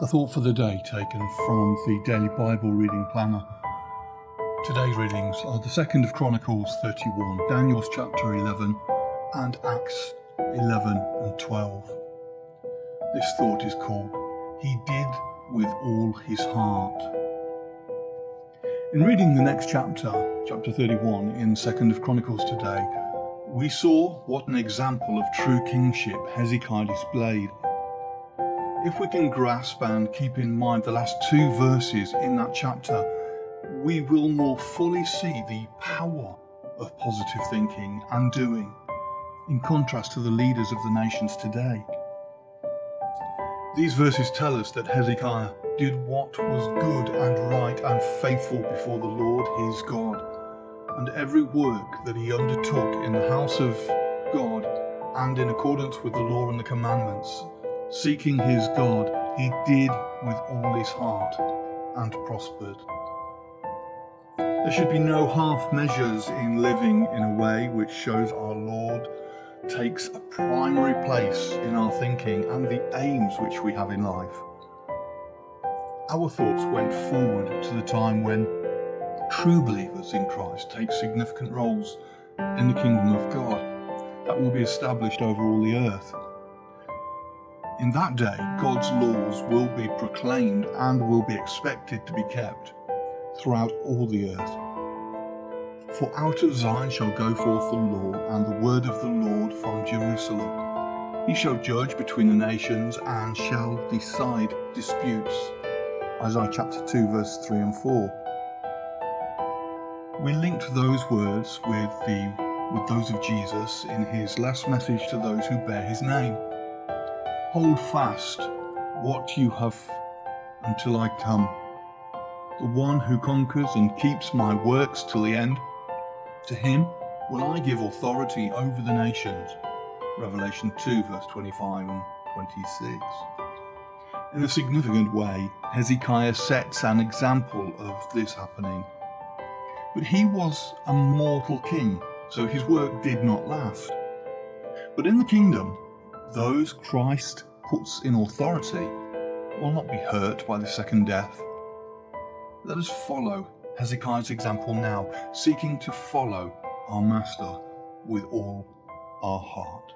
The thought for the day taken from the Daily Bible Reading Planner. Today's readings are the 2nd of Chronicles 31, Daniel's chapter 11, and Acts 11 and 12. This thought is called He Did with All His Heart. In reading the next chapter, chapter 31 in 2nd of Chronicles today, we saw what an example of true kingship Hezekiah displayed if we can grasp and keep in mind the last two verses in that chapter, we will more fully see the power of positive thinking and doing, in contrast to the leaders of the nations today. These verses tell us that Hezekiah did what was good and right and faithful before the Lord his God, and every work that he undertook in the house of God and in accordance with the law and the commandments Seeking his God, he did with all his heart and prospered. There should be no half measures in living in a way which shows our Lord takes a primary place in our thinking and the aims which we have in life. Our thoughts went forward to the time when true believers in Christ take significant roles in the kingdom of God that will be established over all the earth. In that day, God's laws will be proclaimed and will be expected to be kept throughout all the earth. For out of Zion shall go forth the law and the word of the Lord from Jerusalem. He shall judge between the nations and shall decide disputes. Isaiah chapter 2, verse 3 and 4. We linked those words with the with those of Jesus in his last message to those who bear his name. Hold fast what you have until I come. The one who conquers and keeps my works till the end, to him will I give authority over the nations. Revelation 2, verse 25 and 26. In a significant way, Hezekiah sets an example of this happening. But he was a mortal king, so his work did not last. But in the kingdom, those Christ puts in authority will not be hurt by the second death. Let us follow Hezekiah's example now, seeking to follow our Master with all our heart.